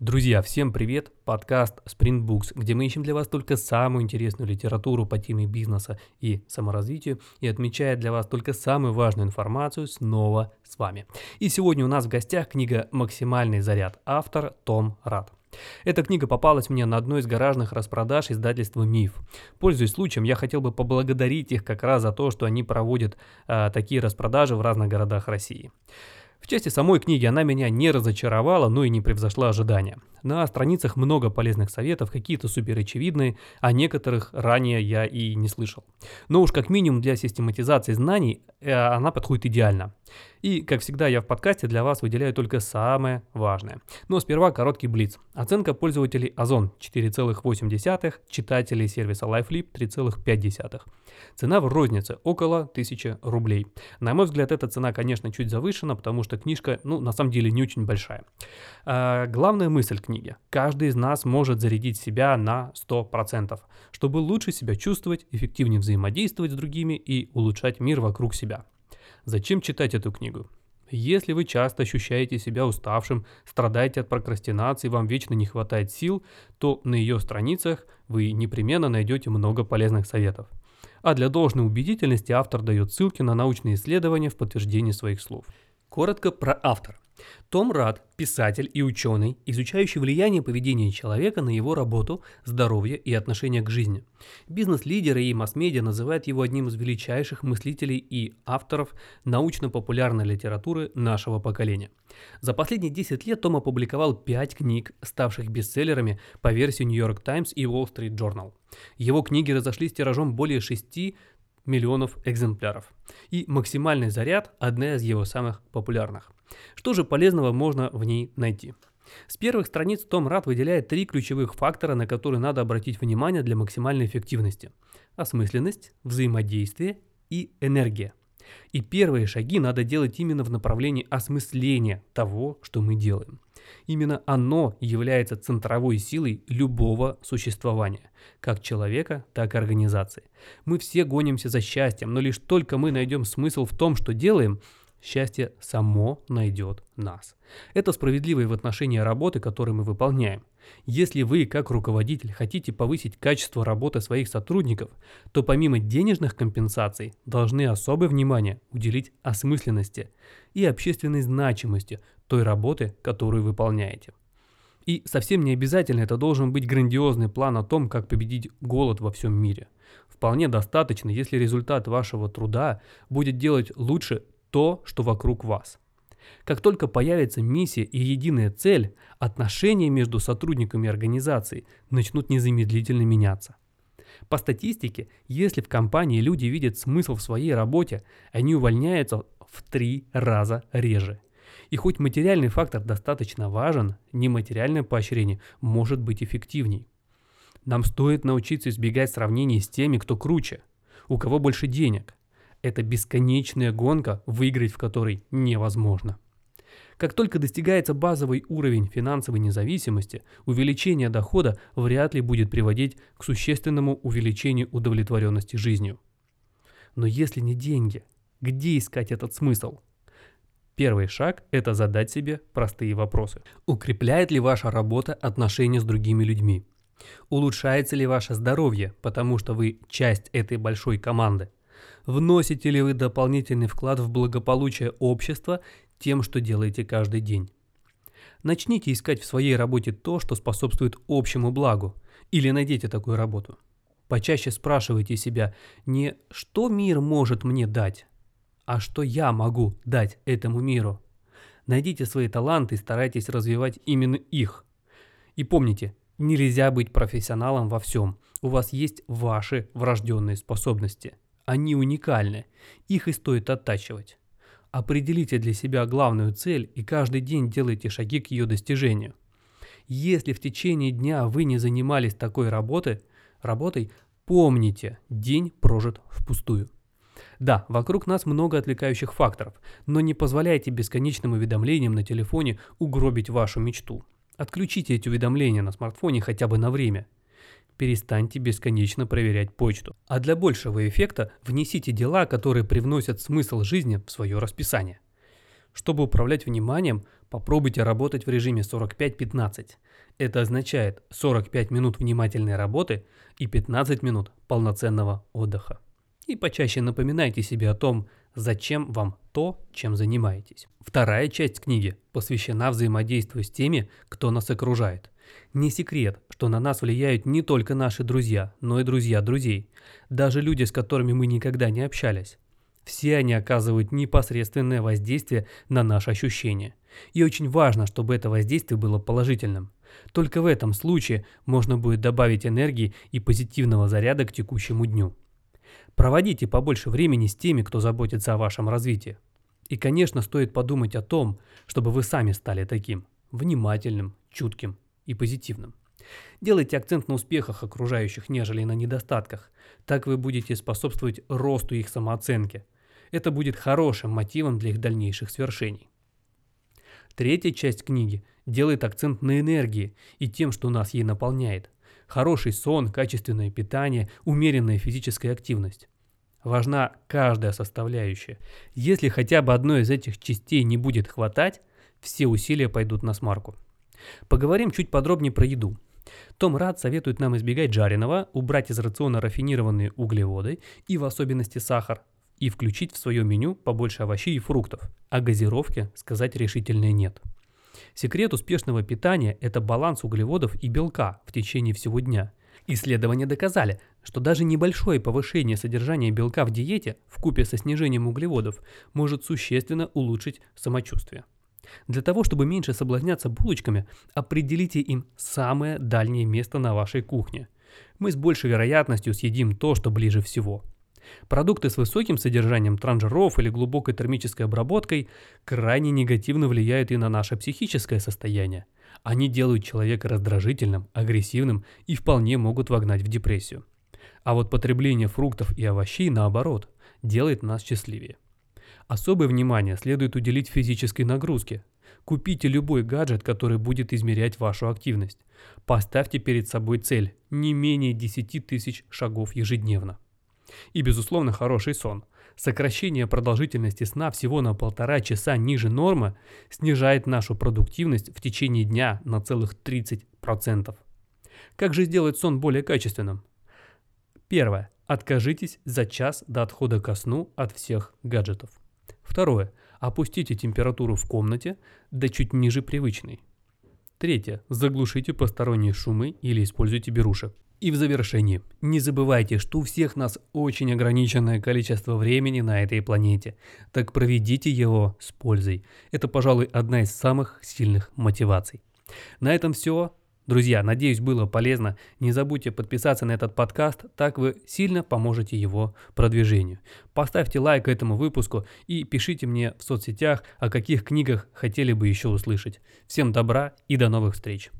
Друзья, всем привет! Подкаст Sprint Books, где мы ищем для вас только самую интересную литературу по теме бизнеса и саморазвитию и отмечает для вас только самую важную информацию снова с вами. И сегодня у нас в гостях книга «Максимальный заряд», автор Том Рад. Эта книга попалась мне на одной из гаражных распродаж издательства «Миф». Пользуясь случаем, я хотел бы поблагодарить их как раз за то, что они проводят э, такие распродажи в разных городах России. В части самой книги она меня не разочаровала, но и не превзошла ожидания. На страницах много полезных советов, какие-то супер очевидные, а некоторых ранее я и не слышал. Но уж как минимум для систематизации знаний э, она подходит идеально. И, как всегда, я в подкасте для вас выделяю только самое важное. Но сперва короткий блиц. Оценка пользователей Озон 4,8, читателей сервиса LifeLip 3,5. Цена в рознице около 1000 рублей. На мой взгляд, эта цена, конечно, чуть завышена, потому что книжка, ну, на самом деле, не очень большая. А, главная мысль книги. Каждый из нас может зарядить себя на 100%, чтобы лучше себя чувствовать, эффективнее взаимодействовать с другими и улучшать мир вокруг себя. Зачем читать эту книгу? Если вы часто ощущаете себя уставшим, страдаете от прокрастинации, вам вечно не хватает сил, то на ее страницах вы непременно найдете много полезных советов. А для должной убедительности автор дает ссылки на научные исследования в подтверждении своих слов. Коротко про автора. Том Рад – писатель и ученый, изучающий влияние поведения человека на его работу, здоровье и отношение к жизни. Бизнес-лидеры и масс-медиа называют его одним из величайших мыслителей и авторов научно-популярной литературы нашего поколения. За последние 10 лет Том опубликовал 5 книг, ставших бестселлерами по версии New York Times и Wall Street Journal. Его книги разошлись тиражом более 6 миллионов экземпляров. И максимальный заряд – одна из его самых популярных. Что же полезного можно в ней найти? С первых страниц Том Рад выделяет три ключевых фактора, на которые надо обратить внимание для максимальной эффективности. Осмысленность, взаимодействие и энергия. И первые шаги надо делать именно в направлении осмысления того, что мы делаем. Именно оно является центровой силой любого существования, как человека, так и организации. Мы все гонимся за счастьем, но лишь только мы найдем смысл в том, что делаем – Счастье само найдет нас. Это справедливо и в отношении работы, которую мы выполняем. Если вы, как руководитель, хотите повысить качество работы своих сотрудников, то помимо денежных компенсаций должны особое внимание уделить осмысленности и общественной значимости той работы, которую выполняете. И совсем не обязательно это должен быть грандиозный план о том, как победить голод во всем мире. Вполне достаточно, если результат вашего труда будет делать лучше то, что вокруг вас. Как только появится миссия и единая цель, отношения между сотрудниками организации начнут незамедлительно меняться. По статистике, если в компании люди видят смысл в своей работе, они увольняются в три раза реже. И хоть материальный фактор достаточно важен, нематериальное поощрение может быть эффективней. Нам стоит научиться избегать сравнений с теми, кто круче, у кого больше денег, это бесконечная гонка, выиграть в которой невозможно. Как только достигается базовый уровень финансовой независимости, увеличение дохода вряд ли будет приводить к существенному увеличению удовлетворенности жизнью. Но если не деньги, где искать этот смысл? Первый шаг – это задать себе простые вопросы. Укрепляет ли ваша работа отношения с другими людьми? Улучшается ли ваше здоровье, потому что вы часть этой большой команды? Вносите ли вы дополнительный вклад в благополучие общества тем, что делаете каждый день? Начните искать в своей работе то, что способствует общему благу, или найдите такую работу. Почаще спрашивайте себя не «что мир может мне дать», а «что я могу дать этому миру». Найдите свои таланты и старайтесь развивать именно их. И помните, нельзя быть профессионалом во всем. У вас есть ваши врожденные способности – они уникальны, их и стоит оттачивать. Определите для себя главную цель и каждый день делайте шаги к ее достижению. Если в течение дня вы не занимались такой работой, работой, помните, день прожит впустую. Да, вокруг нас много отвлекающих факторов, но не позволяйте бесконечным уведомлениям на телефоне угробить вашу мечту. Отключите эти уведомления на смартфоне хотя бы на время – перестаньте бесконечно проверять почту. А для большего эффекта внесите дела, которые привносят смысл жизни в свое расписание. Чтобы управлять вниманием, попробуйте работать в режиме 45-15. Это означает 45 минут внимательной работы и 15 минут полноценного отдыха. И почаще напоминайте себе о том, зачем вам то, чем занимаетесь. Вторая часть книги посвящена взаимодействию с теми, кто нас окружает. Не секрет, что на нас влияют не только наши друзья, но и друзья друзей, даже люди, с которыми мы никогда не общались. Все они оказывают непосредственное воздействие на наши ощущения. И очень важно, чтобы это воздействие было положительным. Только в этом случае можно будет добавить энергии и позитивного заряда к текущему дню. Проводите побольше времени с теми, кто заботится о вашем развитии. И, конечно, стоит подумать о том, чтобы вы сами стали таким, внимательным, чутким и позитивным. Делайте акцент на успехах окружающих, нежели на недостатках. Так вы будете способствовать росту их самооценки. Это будет хорошим мотивом для их дальнейших свершений. Третья часть книги делает акцент на энергии и тем, что нас ей наполняет. Хороший сон, качественное питание, умеренная физическая активность. Важна каждая составляющая. Если хотя бы одной из этих частей не будет хватать, все усилия пойдут на смарку. Поговорим чуть подробнее про еду. Том Рад советует нам избегать жареного, убрать из рациона рафинированные углеводы и в особенности сахар, и включить в свое меню побольше овощей и фруктов, а газировке сказать решительное нет. Секрет успешного питания – это баланс углеводов и белка в течение всего дня. Исследования доказали, что даже небольшое повышение содержания белка в диете в купе со снижением углеводов может существенно улучшить самочувствие. Для того, чтобы меньше соблазняться булочками, определите им самое дальнее место на вашей кухне. Мы с большей вероятностью съедим то, что ближе всего. Продукты с высоким содержанием транжиров или глубокой термической обработкой крайне негативно влияют и на наше психическое состояние. Они делают человека раздражительным, агрессивным и вполне могут вогнать в депрессию. А вот потребление фруктов и овощей, наоборот, делает нас счастливее. Особое внимание следует уделить физической нагрузке. Купите любой гаджет, который будет измерять вашу активность. Поставьте перед собой цель – не менее 10 тысяч шагов ежедневно. И, безусловно, хороший сон. Сокращение продолжительности сна всего на полтора часа ниже нормы снижает нашу продуктивность в течение дня на целых 30%. Как же сделать сон более качественным? Первое. Откажитесь за час до отхода ко сну от всех гаджетов. Второе. Опустите температуру в комнате до чуть ниже привычной. Третье. Заглушите посторонние шумы или используйте беруши. И в завершении, не забывайте, что у всех нас очень ограниченное количество времени на этой планете. Так проведите его с пользой. Это, пожалуй, одна из самых сильных мотиваций. На этом все. Друзья, надеюсь, было полезно. Не забудьте подписаться на этот подкаст, так вы сильно поможете его продвижению. Поставьте лайк этому выпуску и пишите мне в соцсетях, о каких книгах хотели бы еще услышать. Всем добра и до новых встреч.